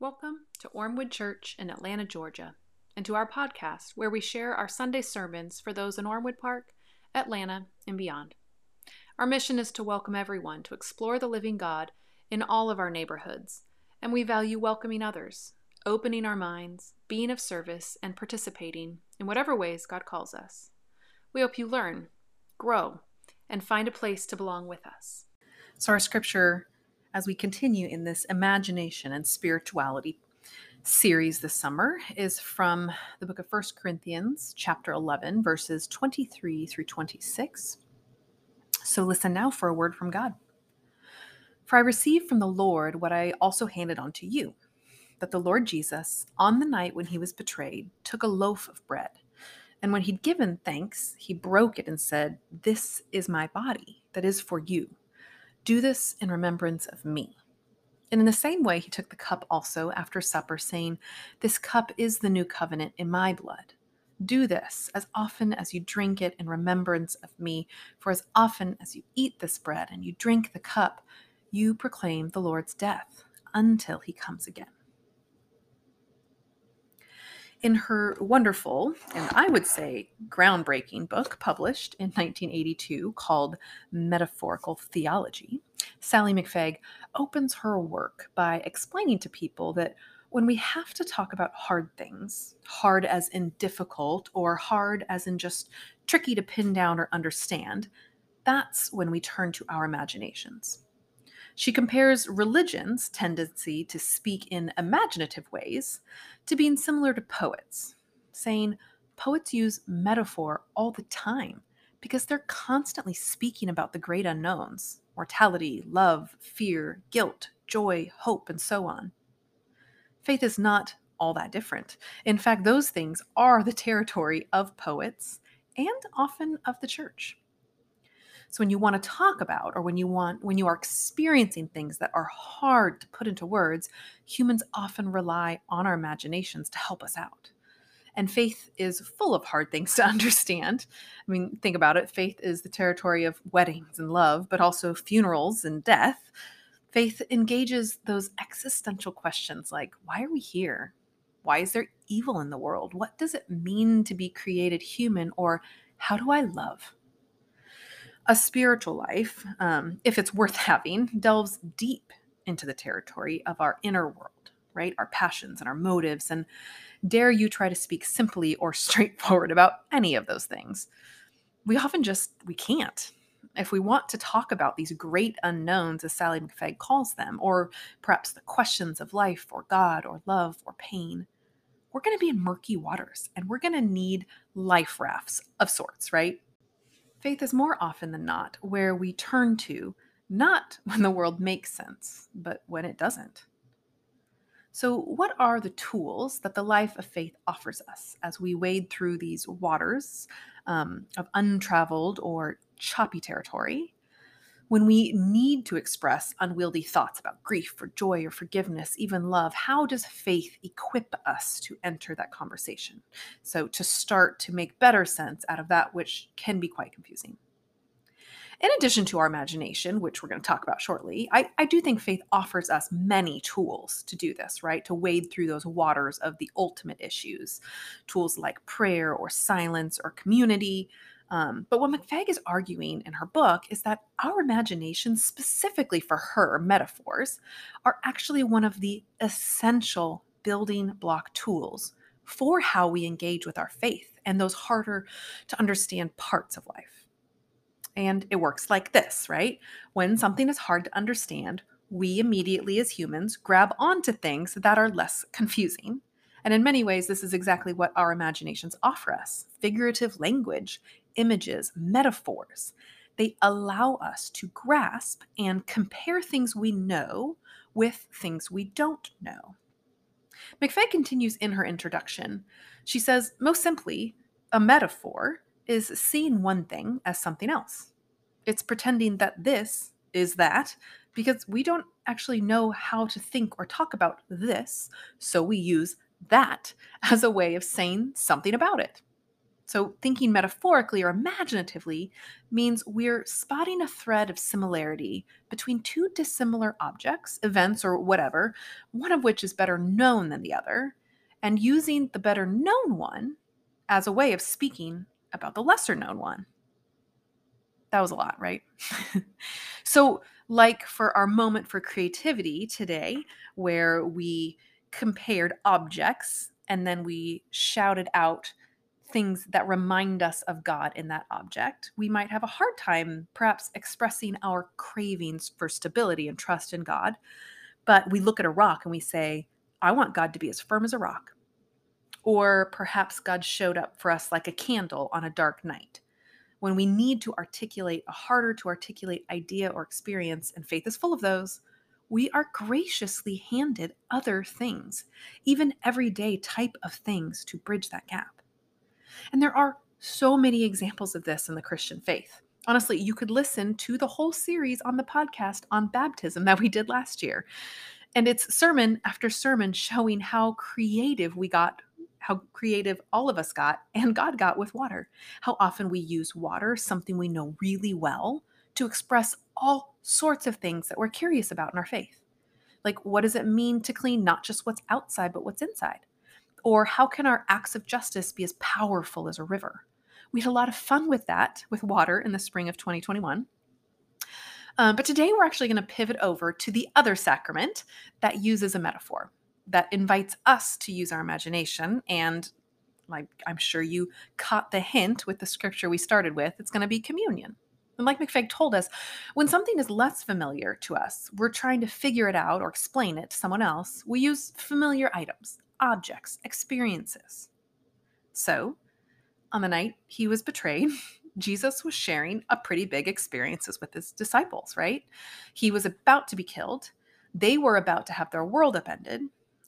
Welcome to Ormewood Church in Atlanta, Georgia, and to our podcast where we share our Sunday sermons for those in Ormewood Park, Atlanta, and beyond. Our mission is to welcome everyone to explore the living God in all of our neighborhoods, and we value welcoming others, opening our minds, being of service, and participating in whatever ways God calls us. We hope you learn, grow, and find a place to belong with us. So, our scripture as we continue in this imagination and spirituality series this summer is from the book of First Corinthians, chapter 11, verses 23 through 26. So listen now for a word from God. For I received from the Lord what I also handed on to you that the Lord Jesus, on the night when he was betrayed, took a loaf of bread. And when he'd given thanks, he broke it and said, This is my body that is for you. Do this in remembrance of me. And in the same way, he took the cup also after supper, saying, This cup is the new covenant in my blood. Do this as often as you drink it in remembrance of me. For as often as you eat this bread and you drink the cup, you proclaim the Lord's death until he comes again in her wonderful and I would say groundbreaking book published in 1982 called Metaphorical Theology, Sally McFague opens her work by explaining to people that when we have to talk about hard things, hard as in difficult or hard as in just tricky to pin down or understand, that's when we turn to our imaginations. She compares religion's tendency to speak in imaginative ways to being similar to poets, saying poets use metaphor all the time because they're constantly speaking about the great unknowns mortality, love, fear, guilt, joy, hope, and so on. Faith is not all that different. In fact, those things are the territory of poets and often of the church. So when you want to talk about or when you want when you are experiencing things that are hard to put into words, humans often rely on our imaginations to help us out. And faith is full of hard things to understand. I mean, think about it. Faith is the territory of weddings and love, but also funerals and death. Faith engages those existential questions like why are we here? Why is there evil in the world? What does it mean to be created human? Or how do I love? A spiritual life, um, if it's worth having, delves deep into the territory of our inner world, right? Our passions and our motives. And dare you try to speak simply or straightforward about any of those things? We often just, we can't. If we want to talk about these great unknowns, as Sally McFague calls them, or perhaps the questions of life or God or love or pain, we're going to be in murky waters and we're going to need life rafts of sorts, right? Faith is more often than not where we turn to, not when the world makes sense, but when it doesn't. So, what are the tools that the life of faith offers us as we wade through these waters um, of untraveled or choppy territory when we need to express unwieldy thoughts about grief or joy or forgiveness, even love, how does faith equip us to enter that conversation? So, to start to make better sense out of that which can be quite confusing. In addition to our imagination, which we're going to talk about shortly, I, I do think faith offers us many tools to do this, right? To wade through those waters of the ultimate issues. Tools like prayer or silence or community, um, but what McFague is arguing in her book is that our imaginations, specifically for her metaphors, are actually one of the essential building block tools for how we engage with our faith and those harder to understand parts of life. And it works like this, right? When something is hard to understand, we immediately, as humans, grab onto things that are less confusing. And in many ways, this is exactly what our imaginations offer us figurative language images, metaphors. They allow us to grasp and compare things we know with things we don't know. McFague continues in her introduction. She says, most simply, a metaphor is seeing one thing as something else. It's pretending that this is that because we don't actually know how to think or talk about this, so we use that as a way of saying something about it. So, thinking metaphorically or imaginatively means we're spotting a thread of similarity between two dissimilar objects, events, or whatever, one of which is better known than the other, and using the better known one as a way of speaking about the lesser known one. That was a lot, right? so, like for our moment for creativity today, where we compared objects and then we shouted out things that remind us of God in that object, we might have a hard time perhaps expressing our cravings for stability and trust in God. But we look at a rock and we say, I want God to be as firm as a rock. Or perhaps God showed up for us like a candle on a dark night. When we need to articulate a harder to articulate idea or experience, and faith is full of those, we are graciously handed other things, even everyday type of things to bridge that gap. And there are so many examples of this in the Christian faith. Honestly, you could listen to the whole series on the podcast on baptism that we did last year. And it's sermon after sermon showing how creative we got, how creative all of us got, and God got with water. How often we use water, something we know really well, to express all sorts of things that we're curious about in our faith. Like, what does it mean to clean not just what's outside, but what's inside? Or how can our acts of justice be as powerful as a river? We had a lot of fun with that, with water in the spring of 2021. Um, but today we're actually going to pivot over to the other sacrament that uses a metaphor, that invites us to use our imagination. And like I'm sure you caught the hint with the scripture we started with, it's going to be communion. And like McFague told us, when something is less familiar to us, we're trying to figure it out or explain it to someone else, we use familiar items, objects, experiences. So, on the night he was betrayed, Jesus was sharing a pretty big experiences with his disciples, right? He was about to be killed. They were about to have their world upended.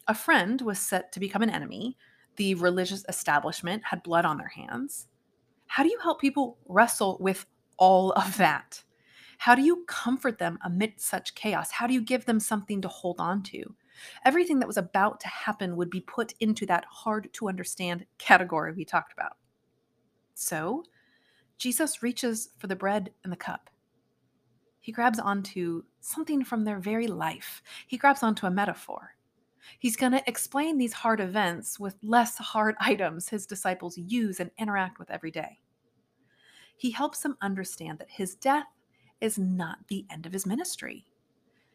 A friend was set to become an enemy. The religious establishment had blood on their hands. How do you help people wrestle with all of that? How do you comfort them amidst such chaos? How do you give them something to hold on to? Everything that was about to happen would be put into that hard to understand category we talked about. So, Jesus reaches for the bread and the cup. He grabs onto something from their very life. He grabs onto a metaphor. He's going to explain these hard events with less hard items his disciples use and interact with every day. He helps them understand that his death is not the end of his ministry.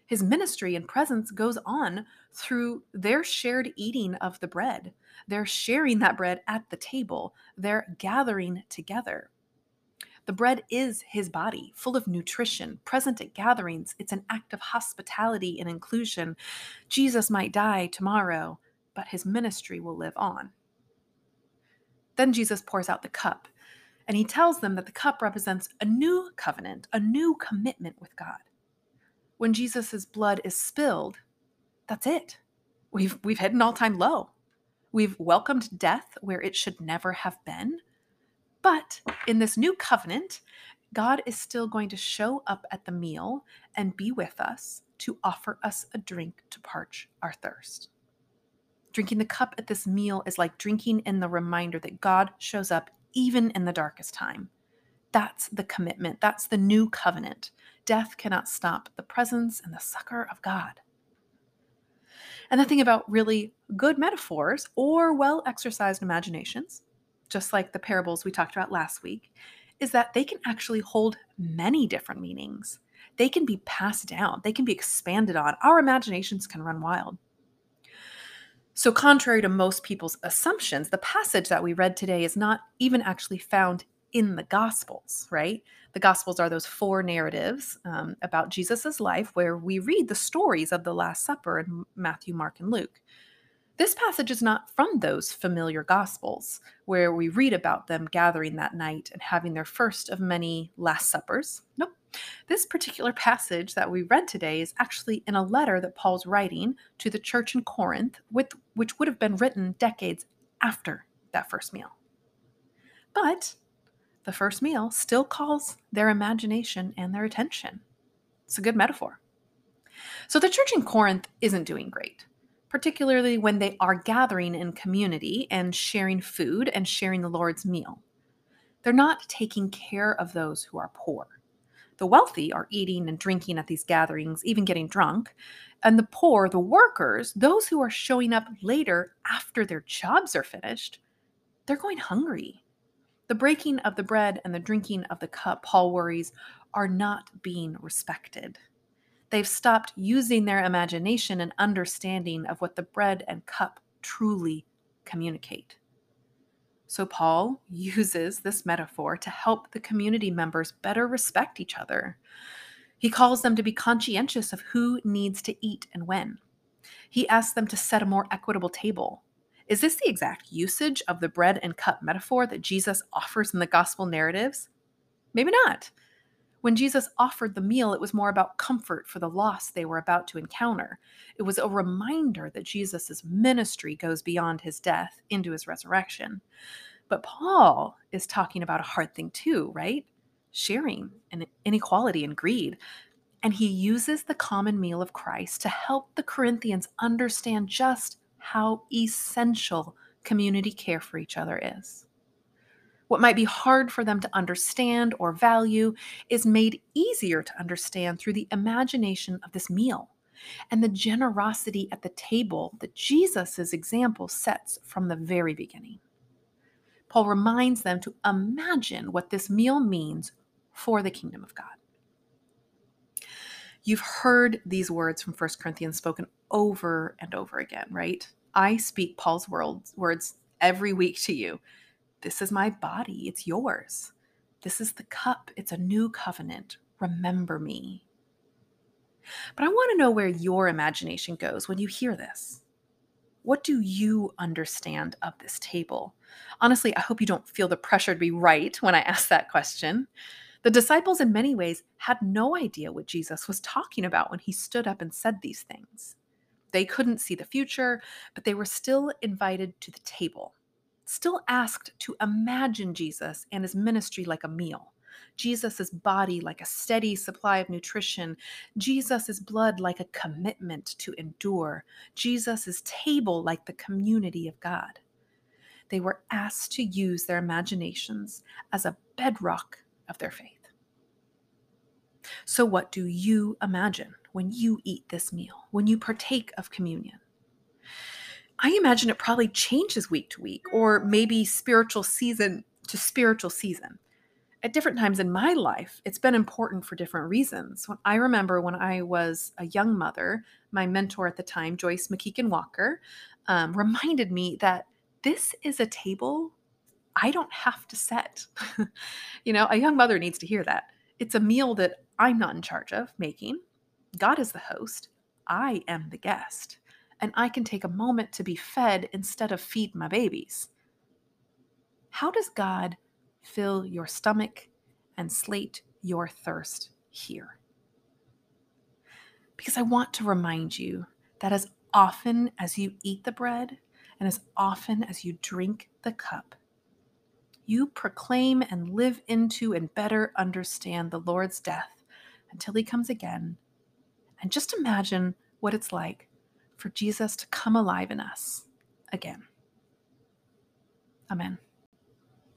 His ministry and presence goes on through their shared eating of the bread. They're sharing that bread at the table, they're gathering together. The bread is his body, full of nutrition, present at gatherings. It's an act of hospitality and inclusion. Jesus might die tomorrow, but his ministry will live on. Then Jesus pours out the cup, and he tells them that the cup represents a new covenant, a new commitment with God when Jesus' blood is spilled, that's it. We've, we've hit an all time low. We've welcomed death where it should never have been. But in this new covenant, God is still going to show up at the meal and be with us to offer us a drink to parch our thirst. Drinking the cup at this meal is like drinking in the reminder that God shows up even in the darkest time. That's the commitment. That's the new covenant. Death cannot stop the presence and the succor of God. And the thing about really good metaphors or well exercised imaginations, just like the parables we talked about last week, is that they can actually hold many different meanings. They can be passed down, they can be expanded on. Our imaginations can run wild. So, contrary to most people's assumptions, the passage that we read today is not even actually found in the Gospels, right? The Gospels are those four narratives um, about Jesus' life where we read the stories of the Last Supper in Matthew, Mark, and Luke. This passage is not from those familiar Gospels where we read about them gathering that night and having their first of many Last Suppers. Nope. This particular passage that we read today is actually in a letter that Paul's writing to the church in Corinth, with, which would have been written decades after that first meal. But the first meal still calls their imagination and their attention. It's a good metaphor. So the church in Corinth isn't doing great, particularly when they are gathering in community and sharing food and sharing the Lord's meal. They're not taking care of those who are poor. The wealthy are eating and drinking at these gatherings, even getting drunk. And the poor, the workers, those who are showing up later after their jobs are finished, they're going hungry. The breaking of the bread and the drinking of the cup, Paul worries, are not being respected. They've stopped using their imagination and understanding of what the bread and cup truly communicate. So, Paul uses this metaphor to help the community members better respect each other. He calls them to be conscientious of who needs to eat and when. He asks them to set a more equitable table. Is this the exact usage of the bread and cup metaphor that Jesus offers in the gospel narratives? Maybe not. When Jesus offered the meal, it was more about comfort for the loss they were about to encounter. It was a reminder that Jesus' ministry goes beyond his death into his resurrection. But Paul is talking about a hard thing too, right? Sharing and inequality and greed. And he uses the common meal of Christ to help the Corinthians understand just how essential community care for each other is. What might be hard for them to understand or value is made easier to understand through the imagination of this meal and the generosity at the table that Jesus' example sets from the very beginning. Paul reminds them to imagine what this meal means for the kingdom of God. You've heard these words from 1 Corinthians spoken over and over again, right? I speak Paul's words every week to you. This is my body, it's yours. This is the cup, it's a new covenant. Remember me. But I want to know where your imagination goes when you hear this. What do you understand of this table? Honestly, I hope you don't feel the pressure to be right when I ask that question. The disciples, in many ways, had no idea what Jesus was talking about when he stood up and said these things. They couldn't see the future, but they were still invited to the table still asked to imagine Jesus and his ministry like a meal. Jesus' body like a steady supply of nutrition, Jesus' blood like a commitment to endure, Jesus' table like the community of God. They were asked to use their imaginations as a bedrock of their faith. So, what do you imagine when you eat this meal, when you partake of communion? I imagine it probably changes week to week or maybe spiritual season to spiritual season. At different times in my life, it's been important for different reasons. When I remember when I was a young mother, my mentor at the time, Joyce McKeekin Walker, um, reminded me that this is a table I don't have to set. you know, a young mother needs to hear that. It's a meal that I'm not in charge of making. God is the host, I am the guest and I can take a moment to be fed instead of feed my babies. How does God fill your stomach and slate your thirst here? Because I want to remind you that as often as you eat the bread and as often as you drink the cup, you proclaim and live into and better understand the Lord's death until he comes again. And just imagine what it's like for Jesus to come alive in us again. Amen.